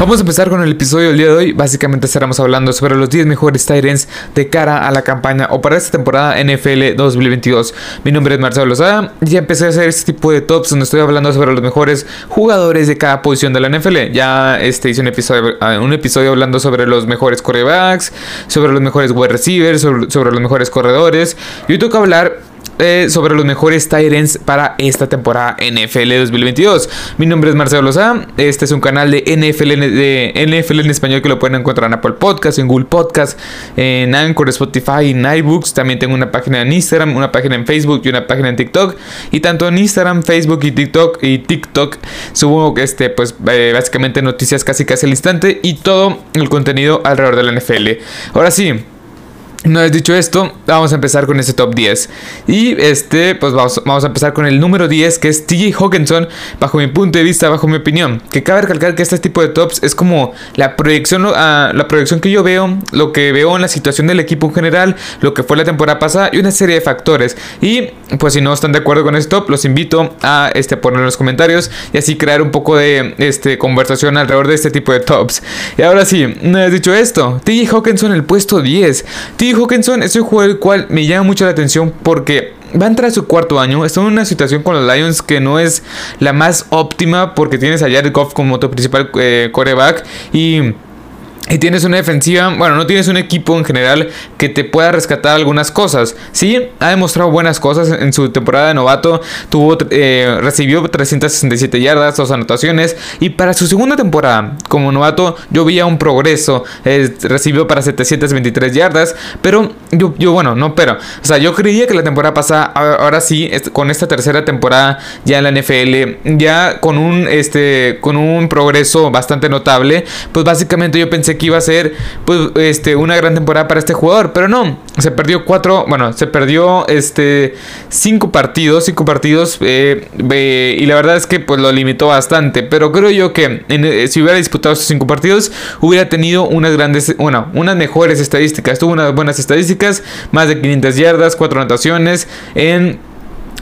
Vamos a empezar con el episodio del día de hoy. Básicamente estaremos hablando sobre los 10 mejores Tyrants de cara a la campaña o para esta temporada NFL 2022. Mi nombre es Marcelo Lozada y ya empecé a hacer este tipo de tops donde estoy hablando sobre los mejores jugadores de cada posición de la NFL. Ya este, hice un episodio, ah, un episodio hablando sobre los mejores corebacks, sobre los mejores wide receivers, sobre, sobre los mejores corredores. Y hoy toca hablar eh, sobre los mejores Tyrants para esta temporada NFL 2022. Mi nombre es Marcelo Loza. Este es un canal de NFL, de NFL en español que lo pueden encontrar en Apple Podcast, en Google Podcast, en Anchor, Spotify, en iBooks. También tengo una página en Instagram, una página en Facebook y una página en TikTok. Y tanto en Instagram, Facebook y TikTok y TikTok subo este, pues eh, básicamente noticias casi casi al instante y todo el contenido alrededor de la NFL. Ahora sí. Una vez dicho esto, vamos a empezar con ese top 10. Y este, pues vamos, a empezar con el número 10, que es TJ Hawkinson, bajo mi punto de vista, bajo mi opinión. Que cabe recalcar que este tipo de tops es como la proyección, uh, la proyección que yo veo, lo que veo en la situación del equipo en general, lo que fue la temporada pasada y una serie de factores. Y pues si no están de acuerdo con este top, los invito a este, poner en los comentarios y así crear un poco de este, conversación alrededor de este tipo de tops. Y ahora sí, una vez dicho esto, TJ Hawkinson el puesto 10. Hawkinson es un jugador el cual me llama mucho la atención porque va a entrar a su cuarto año. Está en una situación con los Lions que no es la más óptima porque tienes a Jared Goff como tu principal eh, coreback y y tienes una defensiva, bueno, no tienes un equipo en general que te pueda rescatar algunas cosas. Sí, ha demostrado buenas cosas en su temporada de novato. Tuvo, eh, recibió 367 yardas, dos anotaciones. Y para su segunda temporada como novato, yo veía un progreso. recibió para 723 yardas. Pero yo, yo, bueno, no, pero. O sea, yo creía que la temporada pasada, ahora sí, con esta tercera temporada ya en la NFL, ya con un, este, con un progreso bastante notable, pues básicamente yo pensé que iba a ser pues, este, una gran temporada para este jugador, pero no, se perdió cuatro, bueno, se perdió este, cinco partidos, cinco partidos, eh, y la verdad es que pues lo limitó bastante, pero creo yo que eh, si hubiera disputado esos cinco partidos, hubiera tenido unas grandes, bueno, unas mejores estadísticas, tuvo unas buenas estadísticas, más de 500 yardas, cuatro anotaciones en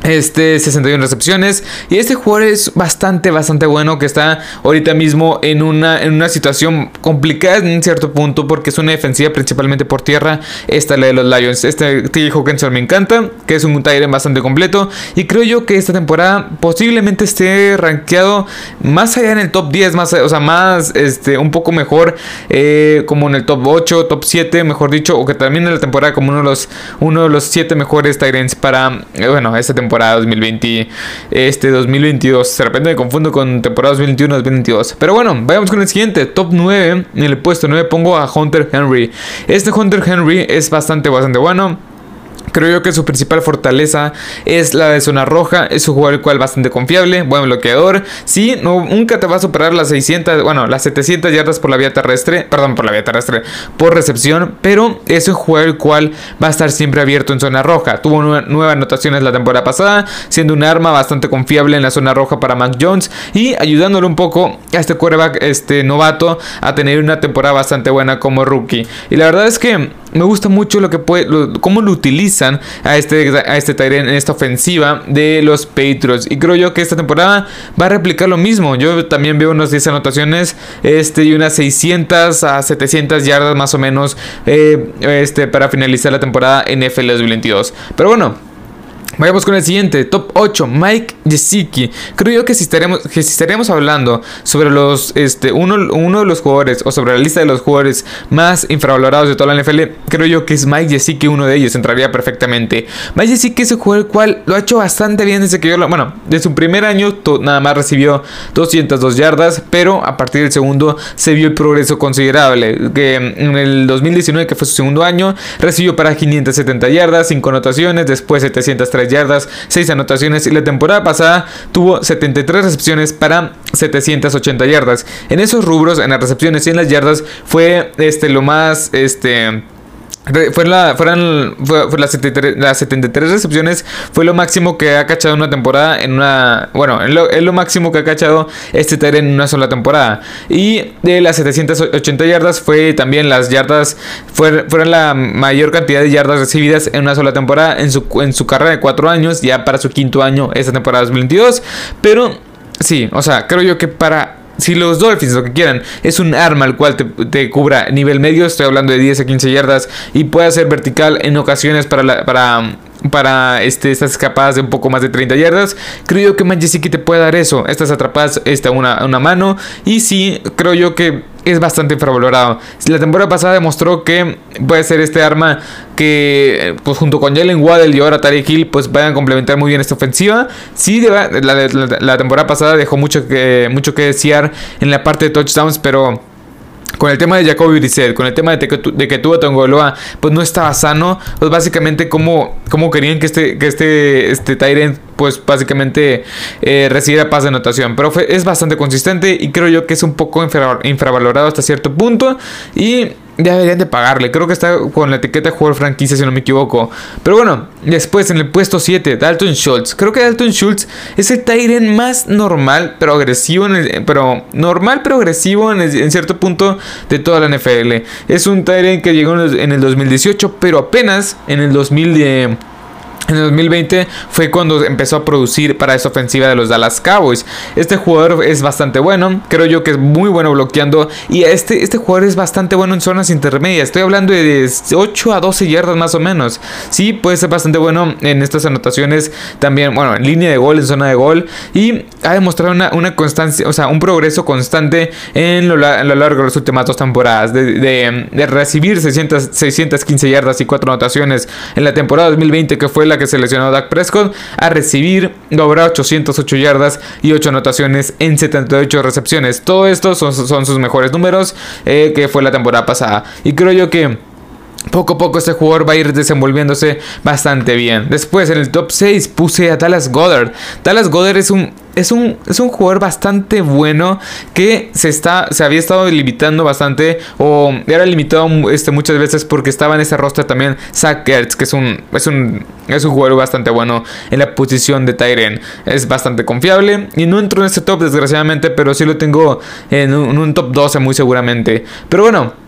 este 61 recepciones. Y este jugador es bastante bastante bueno que está ahorita mismo en una, en una situación complicada en cierto punto porque es una defensiva principalmente por tierra esta la de los Lions. Este T. Hawkinson me encanta que es un Tyrant bastante completo y creo yo que esta temporada posiblemente esté rankeado más allá en el top 10 más o sea más este un poco mejor eh, como en el top 8 top 7 mejor dicho o que en la temporada como uno de los uno de los 7 mejores Tyrants para eh, bueno esta temporada temporada 2020, este 2022. De repente me confundo con temporada 2021-2022. Pero bueno, vayamos con el siguiente. Top 9. En el puesto 9 pongo a Hunter Henry. Este Hunter Henry es bastante, bastante bueno. Creo yo que su principal fortaleza es la de zona roja. Es un jugador el cual bastante confiable, buen bloqueador. Sí, no, nunca te va a superar las 600, bueno, las 700 yardas por la vía terrestre. Perdón, por la vía terrestre, por recepción. Pero es un jugador el cual va a estar siempre abierto en zona roja. Tuvo nuevas anotaciones la temporada pasada, siendo un arma bastante confiable en la zona roja para Mac Jones. Y ayudándole un poco a este quarterback este, novato a tener una temporada bastante buena como rookie. Y la verdad es que me gusta mucho lo que puede, cómo lo a este, a este Tyrant en esta ofensiva de los Patriots. Y creo yo que esta temporada va a replicar lo mismo. Yo también veo unas 10 anotaciones este, y unas 600 a 700 yardas más o menos eh, este, para finalizar la temporada NFL 2022. Pero bueno. Vayamos con el siguiente, top 8, Mike Gesicki. Creo yo que si estaremos, que si estaremos hablando sobre los, este, uno, uno de los jugadores o sobre la lista de los jugadores más infravalorados de toda la NFL, creo yo que es Mike Gesicki uno de ellos, entraría perfectamente. Mike Gesicki es un jugador el cual lo ha hecho bastante bien desde que yo lo, bueno, desde su primer año nada más recibió 202 yardas, pero a partir del segundo se vio el progreso considerable. Que en el 2019, que fue su segundo año, recibió para 570 yardas, 5 anotaciones, después 703 yardas, 6 anotaciones y la temporada pasada tuvo 73 recepciones para 780 yardas. En esos rubros, en las recepciones y en las yardas, fue este, lo más... Este, fueron fue, las, 73, recepciones. Fue lo máximo que ha cachado una temporada en una. Bueno, es lo, máximo que ha cachado este Tyrant en una sola temporada. Y de las 780 yardas fue también las yardas. fueron la mayor cantidad de yardas recibidas en una sola temporada en su, en su carrera de 4 años. Ya para su quinto año, esta temporada 2022. Pero sí, o sea, creo yo que para si los Dolphins, lo que quieran, es un arma al cual te, cubra nivel medio, estoy hablando de 10 a 15 yardas, y puede ser vertical en ocasiones para, la, para para este, estas escapadas de un poco más de 30 yardas. Creo yo que Manchester te puede dar eso. Estas atrapadas, esta una, una mano. Y sí, creo yo que es bastante infravalorado. La temporada pasada demostró que puede ser este arma que, pues junto con Jalen Waddell y ahora Tarek Hill, pues vayan a complementar muy bien esta ofensiva. Sí, la, la, temporada pasada dejó mucho que, mucho que desear en la parte de touchdowns, pero con el tema de Jacoby Brissett, con el tema de que, de que tuvo Tongoloa, pues no estaba sano, pues básicamente como, como querían que este, que este, este Tyrant pues básicamente eh, recibiera paz de anotación. Pero es bastante consistente y creo yo que es un poco infravalorado hasta cierto punto y deberían de pagarle. Creo que está con la etiqueta de jugador franquicia, si no me equivoco. Pero bueno, después en el puesto 7, Dalton Schultz. Creo que Dalton Schultz es el Tyrant más normal, pero agresivo. En pero normal, pero agresivo en, cierto punto de toda la NFL. Es un Tyrant que llegó en el, 2018, pero apenas en el 2010 en el 2020 fue cuando empezó a producir para esa ofensiva de los Dallas Cowboys. Este jugador es bastante bueno, creo yo que es muy bueno bloqueando y este, este jugador es bastante bueno en zonas intermedias. Estoy hablando de 8 a 12 yardas más o menos. Sí, puede ser bastante bueno en estas anotaciones también, bueno, en línea de gol, en zona de gol y ha demostrado una, constancia, o sea, un progreso constante en lo, largo de las últimas dos temporadas. De, recibir 600, 615 yardas y 4 anotaciones en la temporada 2020 que fue la que seleccionó Dak Prescott a recibir, lograr 808 yardas y 8 anotaciones en 78 recepciones. Todo esto son, sus mejores números eh, que fue la temporada pasada. Y creo yo que poco a poco este jugador va a ir desenvolviéndose bastante bien. Después en el top 6 puse a Dallas Goddard. Dallas Goddard es un, es un, es un jugador bastante bueno que se, está, se había estado limitando bastante o era limitado este, muchas veces porque estaba en ese roster también Zach Gertz, que es un, es un, es un jugador bastante bueno en la posición de Tyren. Es bastante confiable y no entro en este top desgraciadamente, pero sí lo tengo en un, en un top 12 muy seguramente. Pero bueno.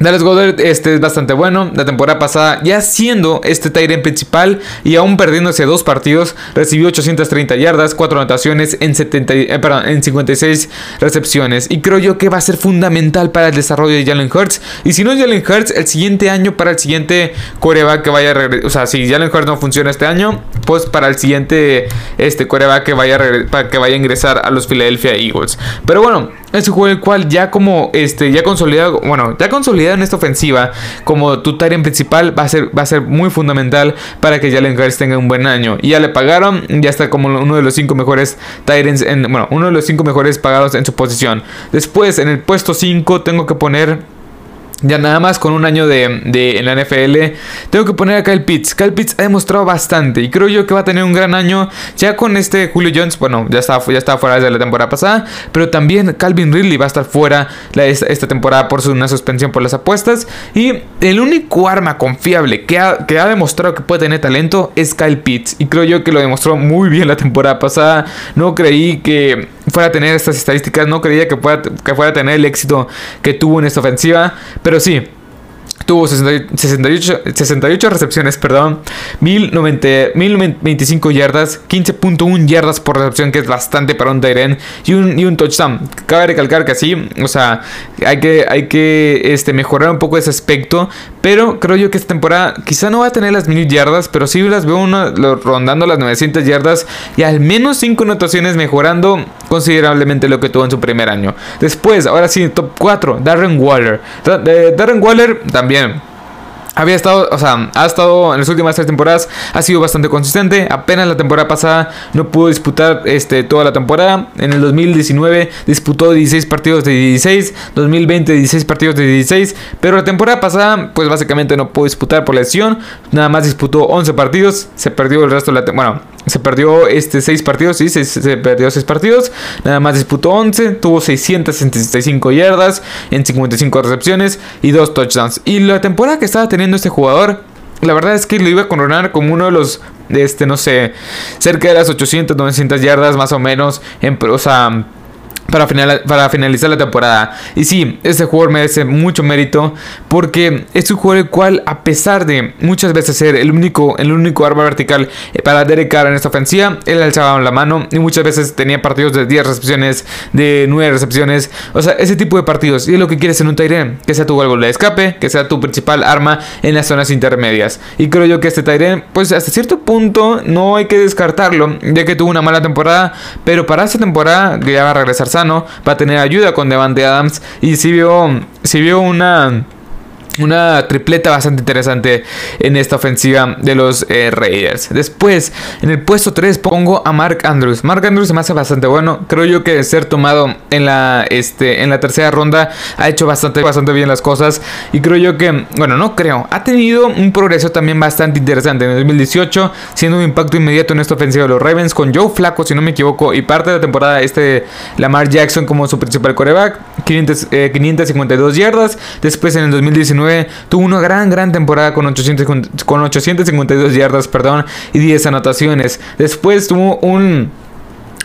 Dallas Goddard este es bastante bueno. La temporada pasada, ya siendo este Tyrant principal y aún perdiéndose dos partidos, recibió 830 yardas, 4 anotaciones en, 70, eh, en 56 recepciones. Y creo yo que va a ser fundamental para el desarrollo de Jalen Hurts. Y si no es Jalen Hurts, el siguiente año para el siguiente coreback que vaya a regresar. O sea, si Jalen Hurts no funciona este año, pues para el siguiente este coreback que vaya a, que vaya a ingresar a los Philadelphia Eagles. Pero bueno, es un juego el cual ya como este ya consolidado, bueno, ya consolidado en esta ofensiva como tu Tyrant principal va a ser va a ser muy fundamental para que Jalen Hurts tenga un buen año. Y ya le pagaron, ya está como uno de los cinco mejores Tyrants en bueno, uno de los cinco mejores pagados en su posición. Después en el puesto 5 tengo que poner ya nada más con un año de, de, en la NFL, tengo que poner a Kyle Pitts. Kyle Pitts ha demostrado bastante y creo yo que va a tener un gran año ya con este Julio Jones. Bueno, ya estaba, ya estaba fuera desde la temporada pasada, pero también Calvin Ridley va a estar fuera esta, temporada por su, una suspensión por las apuestas. Y el único arma confiable que ha, que ha demostrado que puede tener talento es Kyle Pitts. Y creo yo que lo demostró muy bien la temporada pasada. No creí que fuera a tener estas estadísticas, no creía que, que fuera a tener el éxito que tuvo en esta ofensiva, pero sí, tuvo 68, 68 recepciones, perdón, 1025 yardas, 15.1 yardas por recepción, que es bastante para un Tyren, y un, y un touchdown. Cabe recalcar que así, o sea, hay que, hay que este, mejorar un poco ese aspecto, pero creo yo que esta temporada quizá no va a tener las mil yardas, pero sí las veo rondando las 900 yardas y al menos 5 anotaciones mejorando considerablemente lo que tuvo en su primer año. Después, ahora sí, top 4, Darren Waller. Darren Waller también había estado, o sea, ha estado en las últimas tres temporadas, ha sido bastante consistente. Apenas la temporada pasada no pudo disputar este, toda la temporada. En el 2019 disputó 16 partidos de 16, 2020 16 partidos de 16. Pero la temporada pasada, pues básicamente no pudo disputar por lesión. Nada más disputó 11 partidos, se perdió el resto de la temporada. Bueno, se perdió este 6 partidos, sí, se, perdió 6 partidos. Nada más disputó 11, tuvo 665 yardas en 55 recepciones y 2 touchdowns. Y la temporada que estaba teniendo este jugador, la verdad es que lo iba a coronar como uno de los, este, no sé, cerca de las 800, 900 yardas más o menos. En, o sea, para, para finalizar la temporada. Y sí, este jugador merece mucho mérito porque es un jugador el cual, a pesar de muchas veces ser el único, el único arma vertical eh, para Derek Carr en esta ofensiva, él alzaba la mano y muchas veces tenía partidos de 10 recepciones, de 9 recepciones, o sea, ese tipo de partidos. Y es lo que quieres en un Tyren, que sea tu gol de escape, que sea tu principal arma en las zonas intermedias. Y creo yo que este Tyren, pues hasta cierto punto no hay que descartarlo, ya que tuvo una mala temporada, pero para esta temporada que ya va a regresar va a tener ayuda con Devante Adams. Y si vio, si vio una una tripleta bastante interesante en esta ofensiva de los eh, Raiders. Después, en el puesto 3 pongo a Mark Andrews. Mark Andrews se me hace bastante bueno. Creo yo que ser tomado en la, este, en la tercera ronda ha hecho bastante, bastante bien las cosas. Y creo yo que, bueno, no creo. Ha tenido un progreso también bastante interesante en el 2018, siendo un impacto inmediato en esta ofensiva de los Ravens con Joe Flaco, si no me equivoco, y parte de la temporada este Lamar Jackson como su principal coreback. 552 eh, yardas. Después en el 2019 tuvo una gran, gran temporada con, 800, con 852 yardas, perdón, y 10 anotaciones. Después tuvo un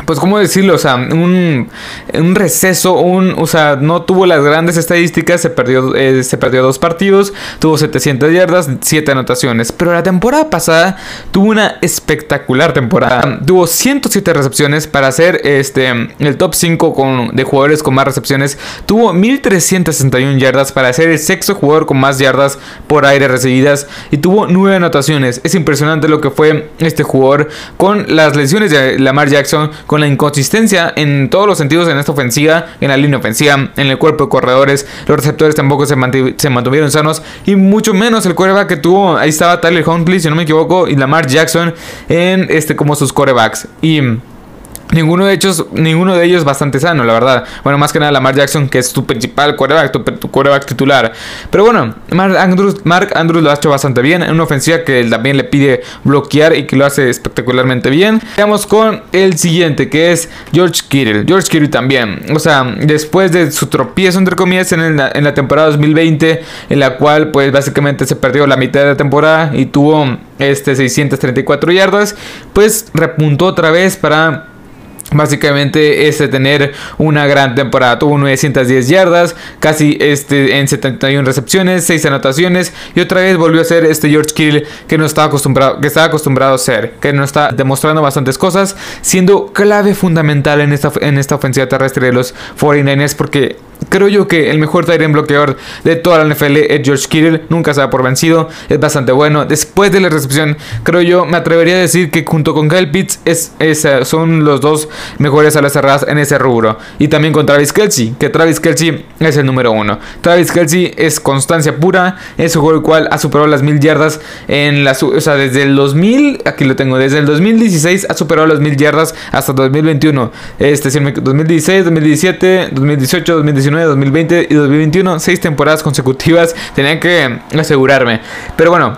pues cómo decirlo, o sea, un, un, receso, un, o sea, no tuvo las grandes estadísticas, se perdió, eh, se perdió dos partidos, tuvo 700 yardas, 7 anotaciones, pero la temporada pasada tuvo una espectacular temporada, tuvo 107 recepciones para ser este, el top 5 con, de jugadores con más recepciones, tuvo 1361 yardas para ser el sexto jugador con más yardas por aire recibidas y tuvo 9 anotaciones, es impresionante lo que fue este jugador con las lesiones de Lamar Jackson, la inconsistencia en todos los sentidos en esta ofensiva, en la línea ofensiva, en el cuerpo de corredores, los receptores tampoco se, mantuvieron sanos y mucho menos el coreback que tuvo, ahí estaba Tyler Huntley, si no me equivoco, y Lamar Jackson en este como sus corebacks. Y Ninguno de, ellos, ninguno de ellos bastante sano, la verdad. Bueno, más que nada Lamar Jackson, que es tu principal quarterback, tu, quarterback titular. Pero bueno, Mark Andrews, Mark Andrews lo ha hecho bastante bien. En una ofensiva que también le pide bloquear y que lo hace espectacularmente bien. Veamos con el siguiente, que es George Kittle. George Kittle también. O sea, después de su tropiezo, entre comillas, en, en la temporada 2020, en la cual, pues básicamente se perdió la mitad de la temporada y tuvo este 634 yardas, pues repuntó otra vez para Básicamente es de tener una gran temporada. Tuvo 910 yardas, casi este, en 71 recepciones, 6 anotaciones. Y otra vez volvió a ser este George Kittle que no estaba acostumbrado, que estaba acostumbrado a ser. Que no está demostrando bastantes cosas. Siendo clave fundamental en esta, en esta ofensiva terrestre de los 49ers. Porque Creo yo que el mejor Tyrant bloqueador de toda la NFL es George Kittle. Nunca se da por vencido. Es bastante bueno. Después de la recepción, creo yo, me atrevería a decir que junto con Kyle Pitts es, son los dos mejores alas cerradas en ese rubro. Y también con Travis Kelsey, que Travis Kelsey es el número uno. Travis Kelsey es constancia pura. Es un juego el cual ha superado las mil yardas en la... O sea, desde el 2000, aquí lo tengo, desde el 2016 ha superado las mil yardas hasta 2021. Este, 2016, 2017, 2018, 2019. 2020 y 2021, seis temporadas consecutivas, tenía que asegurarme. Pero bueno,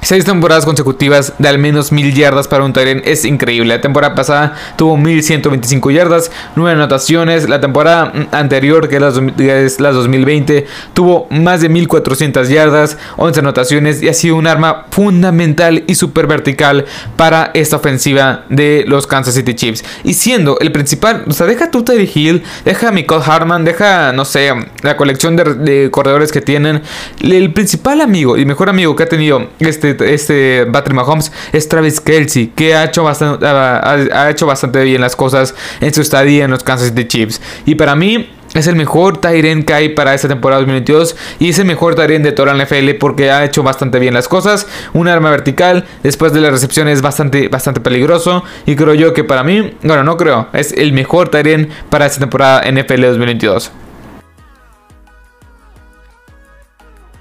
Seis temporadas consecutivas de al menos mil yardas para un Tyrant es increíble. La temporada pasada tuvo 1125 yardas, 9 anotaciones. La temporada anterior, que es la, 2020, tuvo más de 1400 yardas, 11 anotaciones y ha sido un arma fundamental y súper vertical para esta ofensiva de los Kansas City Chiefs. Y siendo el principal, o sea, deja tu Hill, deja a Michael Hartman, deja, no sé, la colección de corredores que tienen. El principal amigo y mejor amigo que ha tenido este este, este Patrick Mahomes es Travis Kelsey, que ha hecho, bastante, ha, hecho bastante bien las cosas en su estadía en los Kansas City Chiefs. Y para mí, es el mejor Tyren que hay para esta temporada 2022 y es el mejor Tyren de toda la NFL porque ha hecho bastante bien las cosas. Un arma vertical después de la recepción es bastante, bastante peligroso y creo yo que para mí, bueno, no creo, es el mejor Tyren para esta temporada NFL 2022.